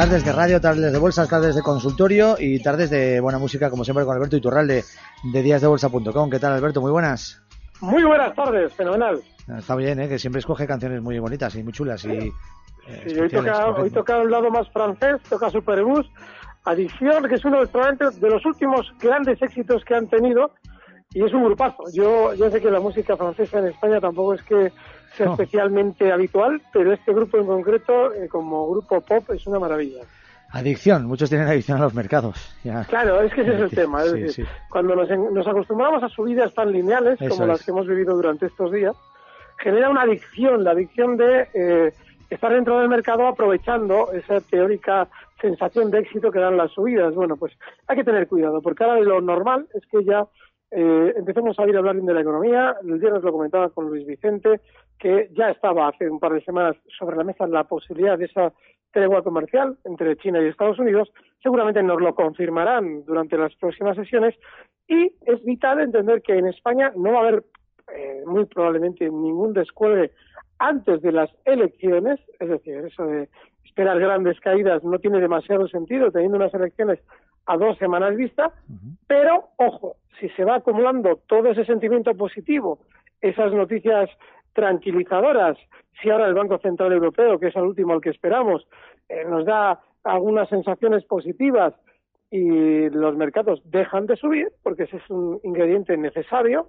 Tardes de radio, tardes de bolsas, tardes de consultorio y tardes de buena música, como siempre, con Alberto Iturralde de díasdebolsa.com. ¿Qué tal, Alberto? Muy buenas. Muy buenas tardes, fenomenal. Está bien, ¿eh? que siempre escoge canciones muy bonitas y muy chulas. Y, eh, hoy, toca, hoy toca un lado más francés, toca Superbus, Adicción, que es uno de los últimos grandes éxitos que han tenido y es un grupazo. Yo, yo sé que la música francesa en España tampoco es que sea especialmente habitual, pero este grupo en concreto, eh, como grupo pop, es una maravilla. Adicción, muchos tienen adicción a los mercados. Claro, es que ese es el tema. cuando nos, nos, acostumbramos a subidas tan lineales como las que hemos vivido durante estos días, genera una adicción, la adicción de eh, estar dentro del mercado aprovechando esa teórica sensación de éxito que dan las subidas. Bueno, pues hay que tener cuidado, porque ahora lo normal es que ya eh, empezamos a ir a hablar de la economía. El viernes lo comentaba con Luis Vicente, que ya estaba hace un par de semanas sobre la mesa la posibilidad de esa tregua comercial entre China y Estados Unidos. Seguramente nos lo confirmarán durante las próximas sesiones. Y es vital entender que en España no va a haber eh, muy probablemente ningún descuelgue antes de las elecciones, es decir, eso de esperar grandes caídas no tiene demasiado sentido teniendo unas elecciones a dos semanas vista, pero ojo, si se va acumulando todo ese sentimiento positivo, esas noticias tranquilizadoras, si ahora el Banco Central Europeo, que es el último al que esperamos, eh, nos da algunas sensaciones positivas y los mercados dejan de subir, porque ese es un ingrediente necesario,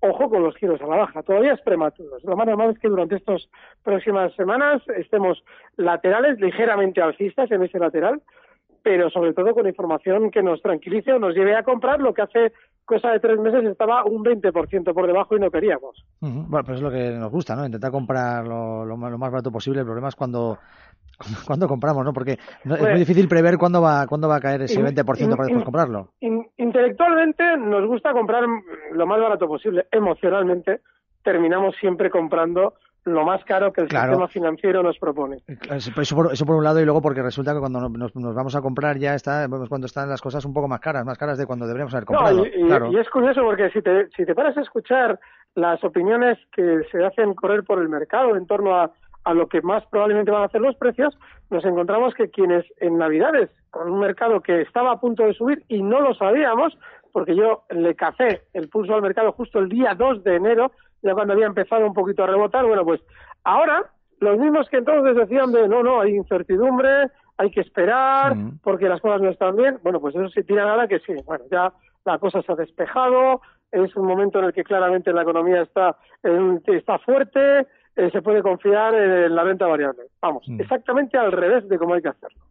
ojo con los giros a la baja. Todavía es prematuro. Lo más normal es que durante estas próximas semanas estemos laterales, ligeramente alcistas en ese lateral, pero sobre todo con información que nos tranquilice o nos lleve a comprar lo que hace cosa de tres meses estaba un 20% por debajo y no queríamos. Bueno, pues es lo que nos gusta, ¿no? Intentar comprar lo, más barato posible. El problema es cuando, cuando compramos, ¿no? Porque es muy pues difícil prever cuándo va, cuándo va a caer ese 20% para después comprarlo. intelectualmente nos gusta comprar lo más barato posible. Emocionalmente terminamos siempre comprando lo más caro que el sistema financiero nos propone. Eso por, eso por un lado y luego porque resulta que cuando nos, vamos a comprar ya está, cuando están las cosas un poco más caras, más caras de cuando deberíamos haber comprado. y, es curioso porque si te, si te paras a escuchar las opiniones que se hacen correr por el mercado en torno a, a lo que más probablemente van a hacer los precios, nos encontramos que quienes en Navidades, con un mercado que estaba a punto de subir y no lo sabíamos, porque yo le café el pulso al mercado justo el día 2 de enero, ya cuando había empezado un poquito a rebotar, bueno, pues ahora los mismos que entonces decían de no, no, hay incertidumbre, hay que esperar porque las cosas no están bien, bueno, pues eso sí tira nada que sí, bueno, ya la cosa se ha despejado, es un momento en el que claramente la economía está, está fuerte, eh, se puede confiar en la renta variable. Vamos, exactamente al revés de cómo hay que hacerlo.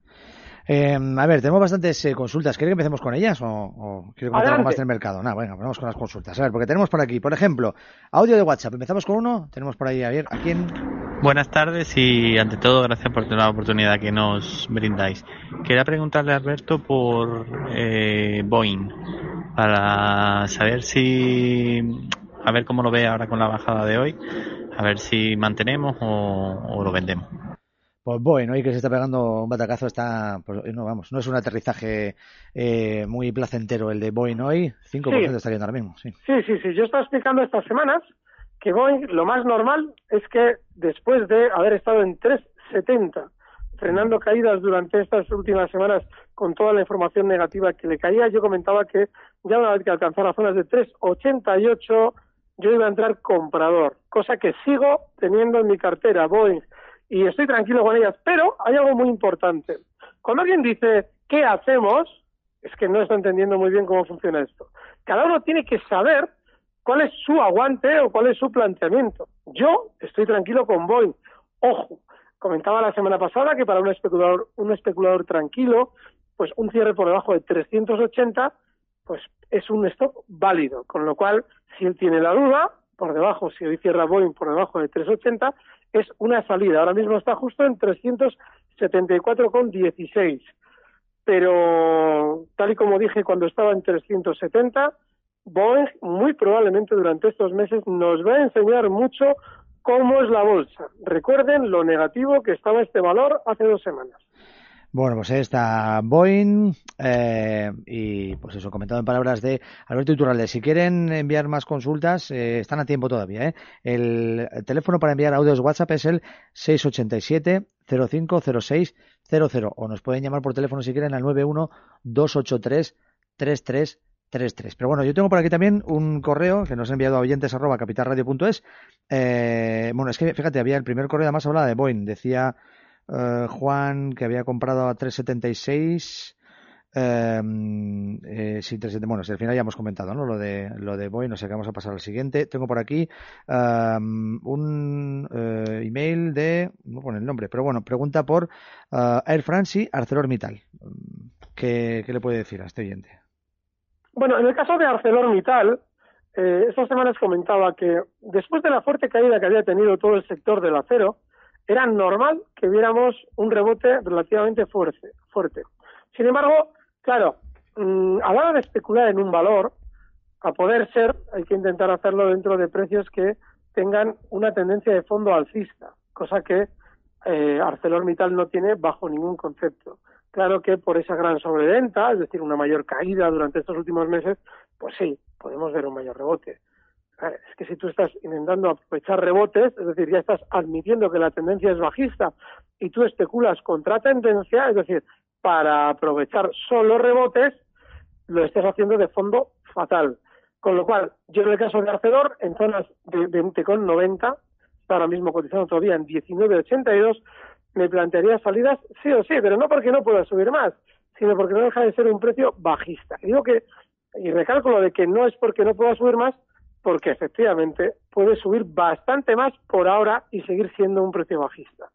Eh, a ver, tenemos bastantes eh, consultas. ¿Quieres que empecemos con ellas o, o quieres comentar algo más del mercado? No, bueno, vamos con las consultas. A ver, porque tenemos por aquí, por ejemplo, audio de WhatsApp. Empezamos con uno. Tenemos por ahí, a ver, ¿a quién? Buenas tardes y ante todo gracias por la oportunidad que nos brindáis. Quería preguntarle a Alberto por eh, Boeing para saber si, a ver cómo lo ve ahora con la bajada de hoy, a ver si mantenemos o lo vendemos. Pues bueno, y que se está pegando un batacazo está, pues, no vamos, no es un aterrizaje eh, muy placentero el de Boeing hoy, 5% está yendo ahora mismo, sí. Sí, sí, sí, yo estaba explicando estas semanas que Boeing lo más normal es que después de haber estado en 370, frenando caídas durante estas últimas semanas con toda la información negativa que le caía. Yo comentaba que ya una vez que alcanzara zonas de 3,88 yo iba a entrar comprador, cosa que sigo teniendo en mi cartera Boeing y estoy tranquilo con ellas, pero hay algo muy importante. Cuando alguien dice, ¿qué hacemos? Es que no está entendiendo muy bien cómo funciona esto. Cada uno tiene que saber cuál es su aguante o cuál es su planteamiento. Yo estoy tranquilo con Boeing. Ojo, comentaba la semana pasada que para un especulador, un especulador tranquilo, pues un cierre por debajo de 380, pues es un stop válido. Con lo cual, si él tiene la duda, por debajo, si hoy cierra Boeing por debajo de 380, es una salida. Ahora mismo está justo en 374,16. Pero, tal y como dije cuando estaba en 370, Boeing muy probablemente durante estos meses nos va a enseñar mucho cómo es la bolsa. Recuerden lo negativo que estaba este valor hace dos semanas. Bueno, pues ahí está Boeing eh, y pues eso, comentado en palabras de Alberto Iturralde. Si quieren enviar más consultas, eh, están a tiempo todavía. ¿eh? El, teléfono para enviar audios WhatsApp es el 687 050600 o nos pueden llamar por teléfono si quieren al 91 283 3333. Pero bueno, yo tengo por aquí también un correo que nos ha enviado a oyentes arroba capitalradio.es. Eh, bueno, es que fíjate, había el primer correo además hablaba de Boeing. Decía eh, Juan, que había comprado a 376. Em, eh, sí, bueno, al final ya hemos comentado ¿no? lo de lo de Boeing, no sé qué vamos a pasar al siguiente. Tengo por aquí em, un eh, email de, no pone el nombre, pero bueno, pregunta por uh, Air France y ArcelorMittal. ¿Qué, ¿Qué le puede decir a este oyente? Bueno, en el caso de ArcelorMittal, eh, estas semanas comentaba que después de la fuerte caída que había tenido todo el sector del acero, era normal que viéramos un rebote relativamente fuerte. fuerte. Sin embargo, claro, mm, a la hora de especular en un valor, a poder ser, hay que intentar hacerlo dentro de precios que tengan una tendencia de fondo alcista, cosa que eh, ArcelorMittal no tiene bajo ningún concepto. Claro que por esa gran sobreventa, es decir, una mayor caída durante estos últimos meses, pues sí, podemos ver un mayor rebote es que si tú estás intentando aprovechar rebotes, es decir, ya estás admitiendo que la tendencia es bajista y tú especulas contra tendencia, es decir, para aprovechar solo rebotes, lo estás haciendo de fondo fatal. Con lo cual, yo en el caso de Arcedor, en zonas de 20,90, está ahora mismo cotizando todavía en 19,82, me plantearía salidas sí o sí, pero no porque no pueda subir más, sino porque no deja de ser un precio bajista. Y digo que, y recalco lo de que no es porque no pueda subir más, porque efectivamente puede subir bastante más por ahora y seguir siendo un precio bajista.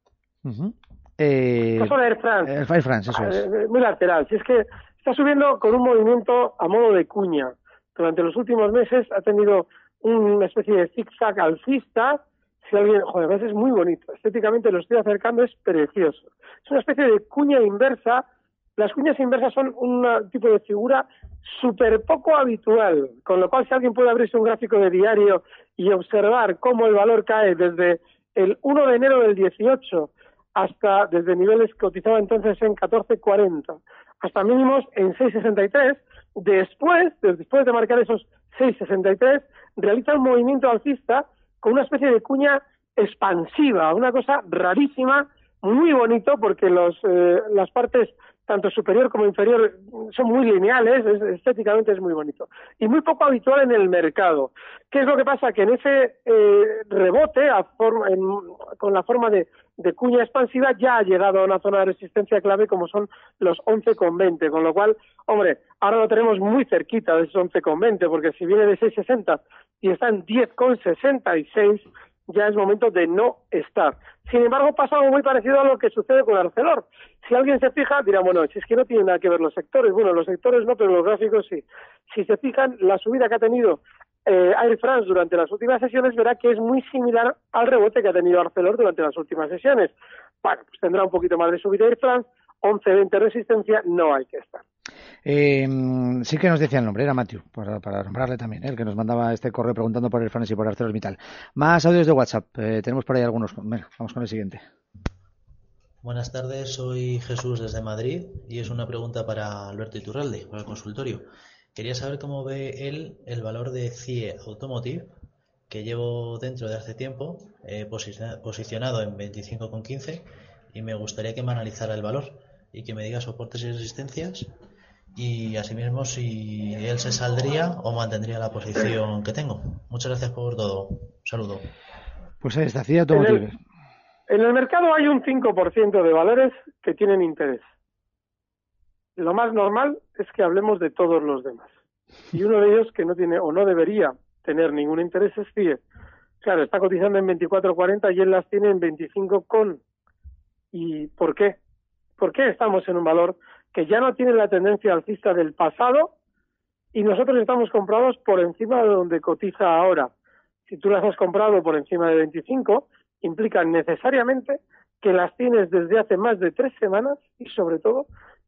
eh, caso de Air France. Air France, eso es. Eh, muy lateral. Si es que está subiendo con un movimiento a modo de cuña. Durante los últimos meses ha tenido una especie de zigzag alcista. Si alguien, joder, a veces es muy bonito. Estéticamente lo estoy acercando, es precioso. Es una especie de cuña inversa. Las cuñas inversas son un tipo de figura súper poco habitual, con lo cual si alguien puede abrirse un gráfico de diario y observar cómo el valor cae desde el 1 de enero del 18 hasta desde niveles que cotizaba entonces en 14.40 hasta mínimos en 6.63, después, después de marcar esos 6.63, realiza un movimiento alcista con una especie de cuña expansiva, una cosa rarísima, muy bonito porque los, eh, las partes tanto superior como inferior, son muy lineales, estéticamente es muy bonito. Y muy poco habitual en el mercado. ¿Qué es lo que pasa? Que en ese eh, rebote, con la forma de, cuña expansiva, ya ha llegado a una zona de resistencia clave como son los 11,20, con lo cual, hombre, ahora lo tenemos muy cerquita de esos 11,20, porque si viene de 6,60 y está en 10,66, ya es momento de no estar. Sin embargo, pasa algo muy parecido a lo que sucede con Arcelor. Si alguien se fija, dirá, bueno, si es que no tiene nada que ver los sectores. Bueno, los sectores no, pero los gráficos sí. Si se fijan, la subida que ha tenido eh, Air France durante las últimas sesiones, verá que es muy similar al rebote que ha tenido Arcelor durante las últimas sesiones. Bueno, pues tendrá un poquito más de subida Air France, 11-20 resistencia, no hay que estar. Eh, sí que nos decía el nombre, era Matthew, para, nombrarle también, ¿eh? el que nos mandaba este correo preguntando por el France y por ArcelorMittal. Más audios de WhatsApp, eh, tenemos por ahí algunos. vamos con el siguiente. Buenas tardes, soy Jesús desde Madrid y es una pregunta para Alberto Iturralde, para el consultorio. Quería saber cómo ve él el valor de CIE Automotive, que llevo dentro de hace tiempo, posicionado en 25,15 y me gustaría que me analizara el valor y que me diga soportes y resistencias y asimismo si él se saldría o mantendría la posición que tengo. Muchas gracias por todo. Un saludo. Pues ahí está, en el, en el mercado hay un 5% de valores que tienen interés. Lo más normal es que hablemos de todos los demás. Y uno de ellos que no tiene o no debería tener ningún interés es CIE. Claro, está cotizando en 24.40 y él las tiene en 25 con. ¿Y por qué? ¿Por qué estamos en un valor que ya no tiene la tendencia alcista del pasado y nosotros estamos comprados por encima de donde cotiza ahora? Si tú las has comprado por encima de 25, implica necesariamente que las tienes desde hace más de tres semanas y sobre todo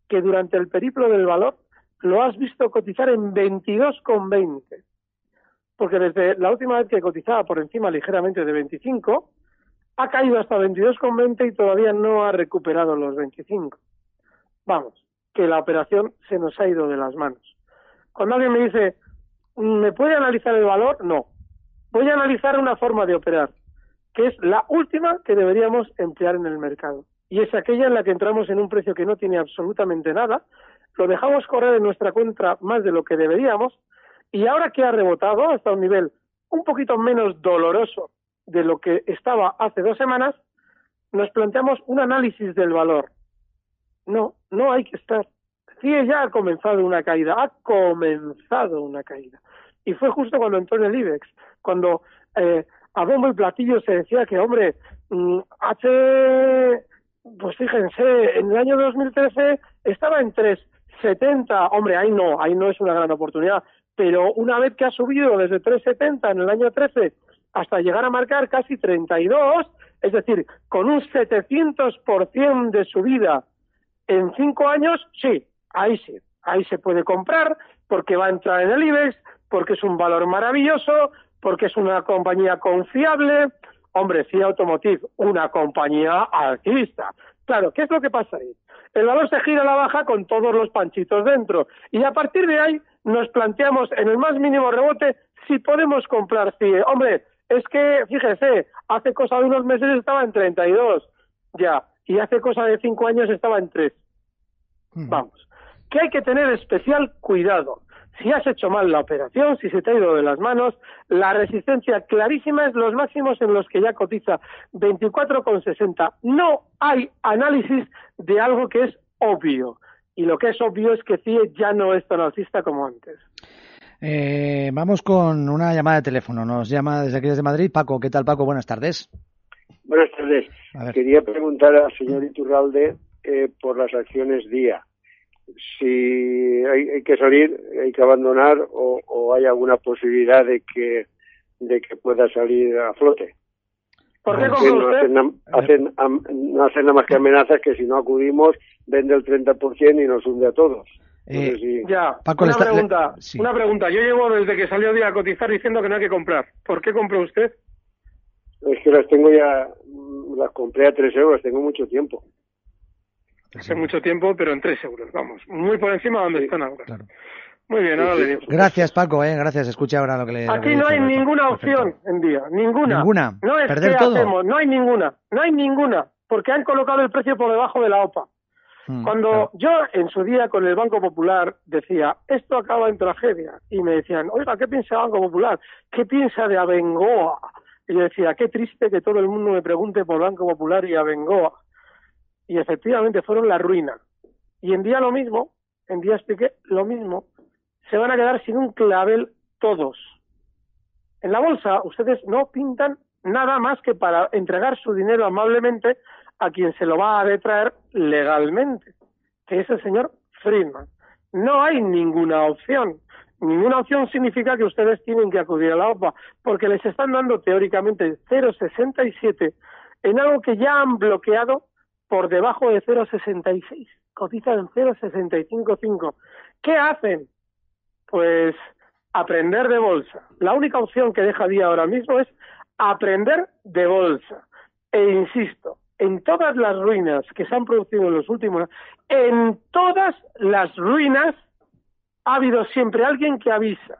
que durante el periplo del valor lo has visto cotizar en 22,20. Porque desde la última vez que cotizaba por encima ligeramente de 25, ha caído hasta 22,20 y todavía no ha recuperado los 25. Vamos, que la operación se nos ha ido de las manos. Cuando alguien me dice, ¿me puede analizar el valor? No. Voy a analizar una forma de operar, que es la última que deberíamos emplear en el mercado. Y es aquella en la que entramos en un precio que no tiene absolutamente nada, lo dejamos correr en nuestra cuenta más de lo que deberíamos, y ahora que ha rebotado hasta un nivel un poquito menos doloroso de lo que estaba hace dos semanas, nos planteamos un análisis del valor. No, no hay que estar. CIE ya ha comenzado una caída, ha comenzado una caída. Y fue justo cuando entró en el IBEX, cuando eh, a bombo y platillo se decía que, hombre, mm, hace, pues fíjense, en el año 2013 estaba en 3,70, hombre, ahí no, ahí no es una gran oportunidad, pero una vez que ha subido desde 3,70 en el año 13 hasta llegar a marcar casi 32, es decir, con un 700% de subida en cinco años, sí, ahí sí, ahí se puede comprar porque va a entrar en el IBEX, porque es un valor maravilloso, porque es una compañía confiable. Hombre, sí, Automotive, una compañía alcista. Claro, ¿qué es lo que pasa ahí? El valor se gira a la baja con todos los panchitos dentro. Y a partir de ahí nos planteamos en el más mínimo rebote si podemos comprar CIE. Hombre, es que, fíjese, hace cosa de unos meses estaba en 32, ya, y hace cosa de cinco años estaba en 3. Vamos, que hay que tener especial cuidado. Si has hecho mal la operación, si se te ha ido de las manos, la resistencia clarísima es los máximos en los que ya cotiza 24,60. No hay análisis de algo que es obvio. Y lo que es obvio es que CIE ya no es tan alcista como antes. Eh, vamos con una llamada de teléfono. Nos llama desde aquí desde Madrid. Paco, ¿qué tal Paco? Buenas tardes. Buenas tardes. Quería preguntar al señor Iturralde eh, por las acciones día. Si hay, que salir, hay que abandonar o, hay alguna posibilidad de que de que pueda salir a flote. ¿Por qué no hacen, hacen, no hacen nada más que amenazas que si no acudimos vende el 30% y nos hunde a todos. Eh, ya, una, pregunta, una pregunta. Yo llevo desde que salió día a cotizar diciendo que no hay que comprar. ¿Por qué compró usted? Es que las tengo ya, las compré a 3 euros, tengo mucho tiempo. Hace mucho tiempo, pero en 3 euros, vamos. Muy por encima de donde están ahora. Muy bien, ahora le digo. Gracias, Paco, eh, gracias. Escucha ahora lo que le Aquí no hay ninguna opción en día, ninguna. ¿Ninguna? No es ¿Perder todo? hacemos, no hay ninguna, no hay ninguna, porque han colocado el precio por debajo de la OPA. Mm, Cuando yo en su día con el Banco Popular decía, esto acaba en tragedia, y me decían, oiga, ¿qué piensa el Banco Popular? ¿Qué piensa de Abengoa? Y yo decía, qué triste que todo el mundo me pregunte por Banco Popular y Abengoa. Y efectivamente fueron la ruina. Y en día lo mismo, en día expliqué lo mismo, se van a quedar sin un clavel todos. En la bolsa ustedes no pintan nada más que para entregar su dinero amablemente a quien se lo va a detraer legalmente, que es el señor Friedman. No hay ninguna opción. Ninguna opción significa que ustedes tienen que acudir a la OPA, porque les están dando teóricamente 0,67 en algo que ya han bloqueado por debajo de 0,66. Cotizan en 0,655. ¿Qué hacen? Pues aprender de bolsa. La única opción que deja día ahora mismo es aprender de bolsa. E insisto, en todas las ruinas que se han producido en los últimos en todas las ruinas ha habido siempre alguien que avisa.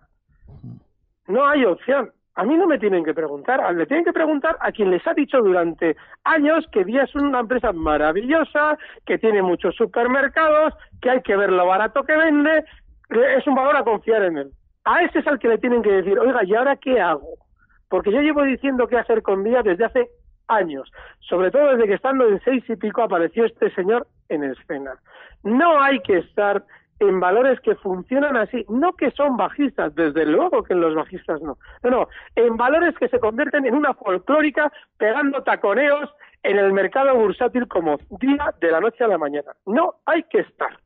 No hay opción. A mí no me tienen que preguntar, le tienen que preguntar a quien les ha dicho durante años que Día es una empresa maravillosa, que tiene muchos supermercados, que hay que ver lo barato que vende, es un valor a confiar en él. A ese es al que le tienen que decir, oiga, ¿y ahora qué hago? Porque yo llevo diciendo qué hacer con Día desde hace años, sobre todo desde que estando en seis y pico apareció este señor en escena. No hay que estar en valores que funcionan así, no que son bajistas, desde luego que los bajistas no, no, no, en valores que se convierten en una folclórica pegando taconeos en el mercado bursátil como día de la noche a la mañana. No hay que estar.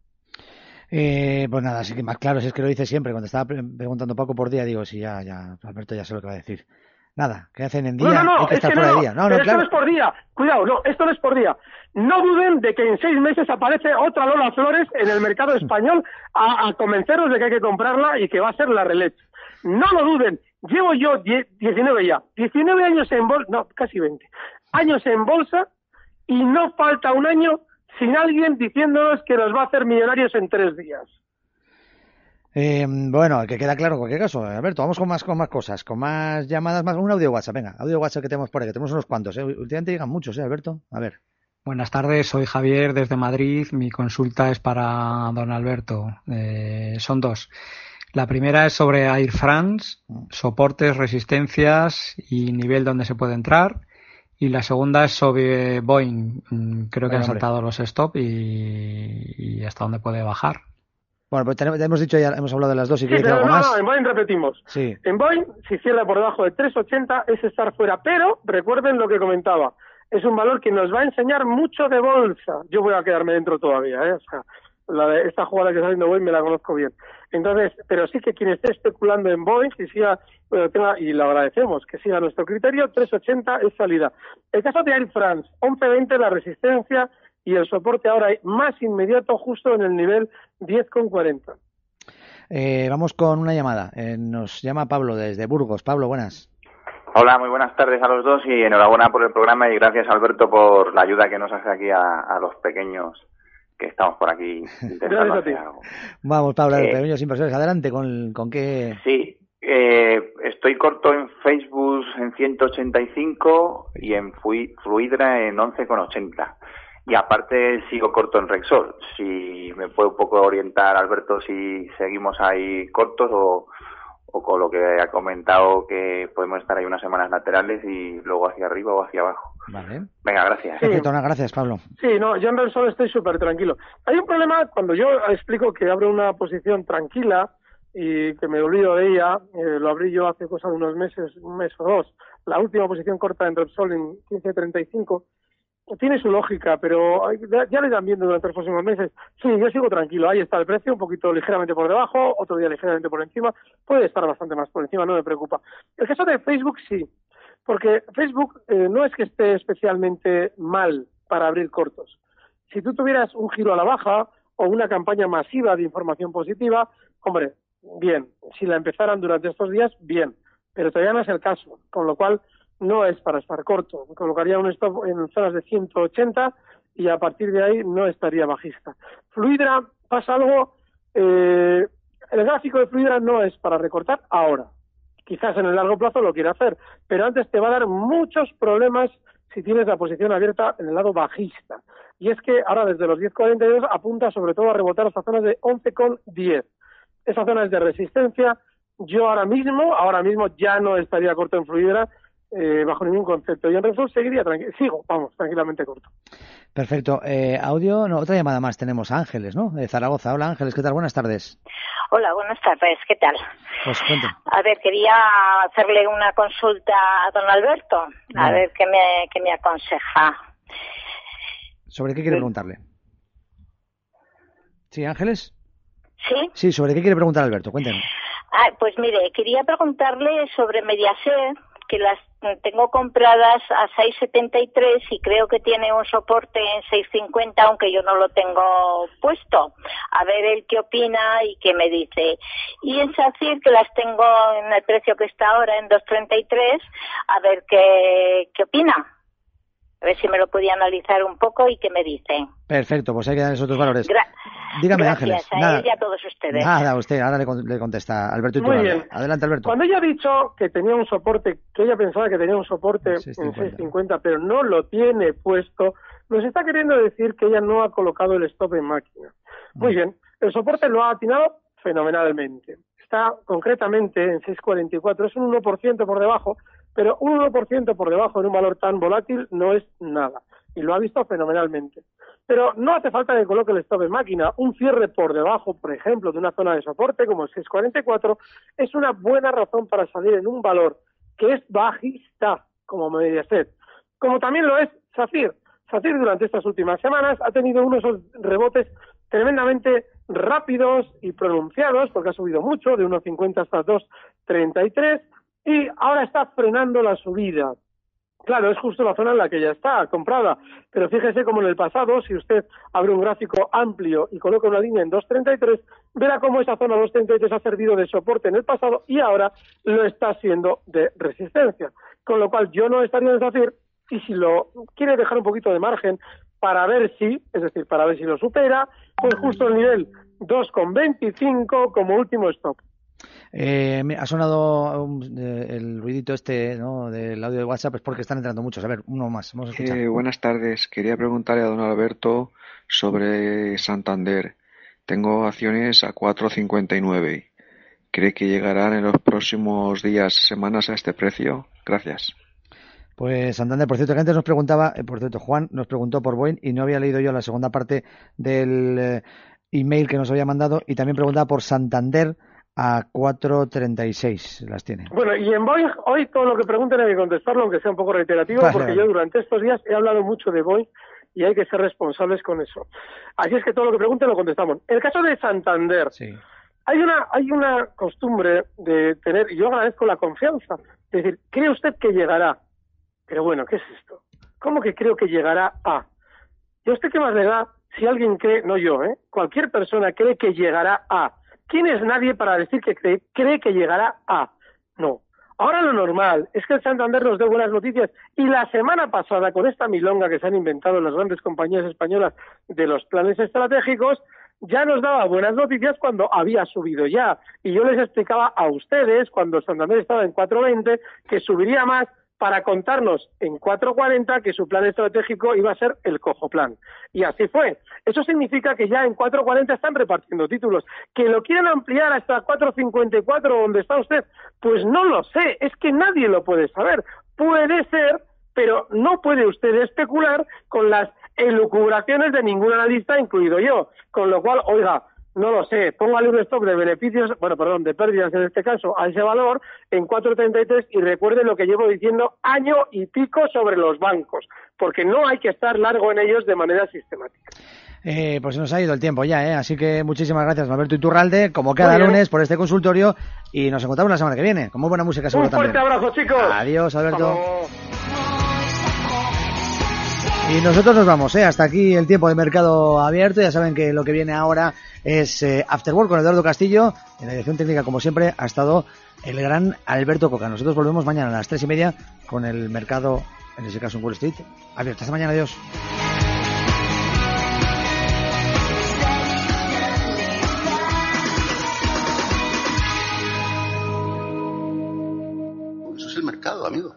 Eh, pues nada, así que más claro, si es que lo dice siempre, cuando estaba preguntando poco por día, digo, sí, ya, ya, Alberto ya sé lo que va a decir. Nada, que hacen en día, no, no, hay que estar fuera no, de día. No, no, esto no es por día. Cuidado, no, esto no es por día. No duden de que en seis meses aparece otra Lola Flores en el mercado español a, a convenceros de que hay que comprarla y que va a ser la releche. No lo duden. Llevo yo 19 ya, 19 años en bolsa, no, casi 20, años en bolsa y no falta un año sin alguien diciéndonos que nos va a hacer millonarios en tres días. Eh, bueno, que queda claro en cualquier caso, Alberto, vamos con más, con más cosas, con más llamadas, más un audio WhatsApp, venga, audio WhatsApp que tenemos por ahí, que tenemos unos cuantos, ¿eh? últimamente llegan muchos, ¿eh, Alberto? A ver. Buenas tardes, soy Javier desde Madrid, mi consulta es para don Alberto, eh, son dos. La primera es sobre Air France, soportes, resistencias y nivel donde se puede entrar. Y la segunda es sobre Boeing. Mm, creo que han saltado los stop y, y hasta dónde puede bajar. Bueno, pues tenemos, hemos dicho ya, hemos hablado de las dos y sí, algo no, más. No, en Boeing repetimos. Sí. En Boeing, si cierra por debajo de 3.80 es estar fuera, pero recuerden lo que comentaba. Es un valor que nos va a enseñar mucho de bolsa. Yo voy a quedarme dentro todavía, ¿eh? O sea, la de esta jugada que está haciendo Boeing me la conozco bien. Entonces, pero sí que quien esté especulando en Boeing, que siga, bueno, tenga, y le agradecemos, que siga nuestro criterio, 3.80 es salida. El caso de Air France, 11.20 la resistencia y el soporte ahora más inmediato justo en el nivel 10,40. Eh, vamos con una llamada. Eh, nos llama Pablo desde Burgos. Pablo, buenas. Hola, muy buenas tardes a los dos y enhorabuena por el programa y gracias Alberto por la ayuda que nos hace aquí a, a los pequeños que estamos por aquí intentando hacer algo. Vamos, Pablo, Eh, pequeños inversores, adelante con, con qué... Sí, eh, estoy corto en Facebook en 185 y en Fluidra en 11,80. Y aparte sigo corto en Rexol. Si me puede un poco orientar, Alberto, si seguimos ahí cortos o, o con lo que ha comentado que podemos estar ahí unas semanas laterales y luego hacia arriba o hacia abajo. Vale. Venga, gracias. Perfecto, no, gracias, Pablo. Sí, no, yo en Repsol estoy súper tranquilo. Hay un problema cuando yo explico que abro una posición tranquila y que me olvido de ella, eh, lo abrí yo hace cosa de unos meses, un mes o dos, la última posición corta en Repsol en 15.35, tiene su lógica, pero ya le irán viendo durante los próximos meses. Sí, yo sigo tranquilo, ahí está el precio, un poquito ligeramente por debajo, otro día ligeramente por encima, puede estar bastante más por encima, no me preocupa. El caso de Facebook sí, porque Facebook eh, no es que esté especialmente mal para abrir cortos. Si tú tuvieras un giro a la baja o una campaña masiva de información positiva, hombre, bien. Si la empezaran durante estos días, bien. Pero todavía no es el caso, con lo cual no es para estar corto. Colocaría un stop en zonas de 180 y a partir de ahí no estaría bajista. Fluidra pasa algo. eh, el gráfico de Fluidra no es para recortar ahora. Quizás en el largo plazo lo quiera hacer, pero antes te va a dar muchos problemas si tienes la posición abierta en el lado bajista. Y es que ahora desde los 10.42 apunta sobre todo a rebotar hasta zonas de 11,10. Esa zona es de resistencia. Yo ahora mismo, ahora mismo ya no estaría corto en Fluidra eh, bajo ningún concepto. Y en Repsol seguiría tranquilo, sigo, vamos, tranquilamente corto. Perfecto. Eh, audio, no, otra llamada más tenemos. a Ángeles, ¿no? De Zaragoza. Hola, Ángeles, ¿qué tal? Buenas tardes. Hola, buenas tardes, ¿qué tal? Pues cuente. A ver, quería hacerle una consulta a don Alberto, a Vale. ver qué me, qué me aconseja. ¿Sobre qué quiere preguntarle? Sí, Ángeles. ¿Sí? Sí, ¿sobre qué quiere preguntar Alberto? Cuénteme. Ah, pues mire, quería preguntarle sobre Mediaset, que las tengo compradas a 6.73 y creo que tiene un soporte en 6.50, aunque yo no lo tengo puesto. A ver él qué opina y qué me dice. Y en SACIR, que las tengo en el precio que está ahora, en 2.33, a ver qué, qué opina. A ver si me lo podía analizar un poco y qué me dicen. Perfecto, pues hay que dar esos otros valores. Dígame, Ángeles. A nada, a todos ustedes. Nada, usted, ahora le, contesta Alberto Muy bien. Adelante, Alberto. Cuando ella ha dicho que tenía un soporte, que ella pensaba que tenía un soporte en 650, pero no lo tiene puesto, nos está queriendo decir que ella no ha colocado el stop en máquina. Muy mm. bien, el soporte lo ha atinado fenomenalmente. Está concretamente en 644, es un 1% por debajo, pero un 1% por debajo en un valor tan volátil no es nada. Y lo ha visto fenomenalmente. Pero no hace falta que coloque el stop en máquina. Un cierre por debajo, por ejemplo, de una zona de soporte como el 644 es una buena razón para salir en un valor que es bajista, como Mediaset. Como también lo es SACIR. SACIR durante estas últimas semanas ha tenido unos rebotes tremendamente rápidos y pronunciados, porque ha subido mucho, de 1,50 hasta 2,33, y ahora está frenando la subida. Claro, es justo la zona en la que ya está comprada, pero fíjese como en el pasado, si usted abre un gráfico amplio y coloca una línea en 2.33, verá cómo esa zona 2.33 ha servido de soporte en el pasado y ahora lo está haciendo de resistencia. Con lo cual yo no estaría en decir, y si lo quiere dejar un poquito de margen para ver si, es decir, para ver si lo supera, pues justo el nivel 2.25 como último stop. Eh, ha sonado el ruidito este ¿no? del audio de WhatsApp, es porque están entrando muchos. A ver, uno más. Vamos a eh, buenas tardes. Quería preguntarle a don Alberto sobre Santander. Tengo acciones a 4.59. ¿Cree que llegarán en los próximos días, semanas a este precio? Gracias. Pues Santander, por cierto, que antes nos preguntaba, eh, por cierto, Juan nos preguntó por Boeing y no había leído yo la segunda parte del eh, email que nos había mandado y también preguntaba por Santander a 4.36 las tiene. Bueno, y en Boeing hoy todo lo que pregunten hay que contestarlo, aunque sea un poco reiterativo, porque yo durante estos días he hablado mucho de Boeing y hay que ser responsables con eso. Así es que todo lo que pregunten lo contestamos. En el caso de Santander, hay una hay una costumbre de tener, y yo agradezco la confianza, es decir, ¿cree usted que llegará? Pero bueno, ¿qué es esto? ¿Cómo que creo que llegará a? ¿Y a usted qué más le da si alguien cree, no yo, ¿eh? cualquier persona cree que llegará a? ¿Quién es nadie para decir que cree, cree que llegará a? No. Ahora lo normal es que el Santander nos dé buenas noticias y la semana pasada con esta milonga que se han inventado las grandes compañías españolas de los planes estratégicos ya nos daba buenas noticias cuando había subido ya y yo les explicaba a ustedes cuando Santander estaba en 4.20 que subiría más para contarnos en 4.40 que su plan estratégico iba a ser el cojo plan. Y así fue. Eso significa que ya en 4.40 están repartiendo títulos. ¿Que lo quieren ampliar hasta 4.54 donde está usted? Pues no lo sé. Es que nadie lo puede saber. Puede ser, pero no puede usted especular con las elucubraciones de ningún analista, incluido yo. Con lo cual, oiga, no lo sé, póngale un stop de beneficios, bueno, perdón, de pérdidas en este caso, a ese valor en 4.33 y recuerde lo que llevo diciendo año y pico sobre los bancos, porque no hay que estar largo en ellos de manera sistemática. Eh, pues nos ha ido el tiempo ya, ¿eh? así que muchísimas gracias, Alberto Iturralde, como cada lunes, por este consultorio y nos encontramos la semana que viene, con muy buena música seguro Un fuerte abrazo, chicos. Adiós, Alberto. Y nosotros nos vamos, ¿eh? Hasta aquí el tiempo de mercado abierto. Ya saben que lo que viene ahora es eh, After Work con Eduardo Castillo. En la dirección técnica, como siempre, ha estado el gran Alberto Coca. Nosotros volvemos mañana a las tres y media con el mercado, en ese caso en Wall Street, abierto. Hasta mañana, adiós. Eso es el mercado, amigo.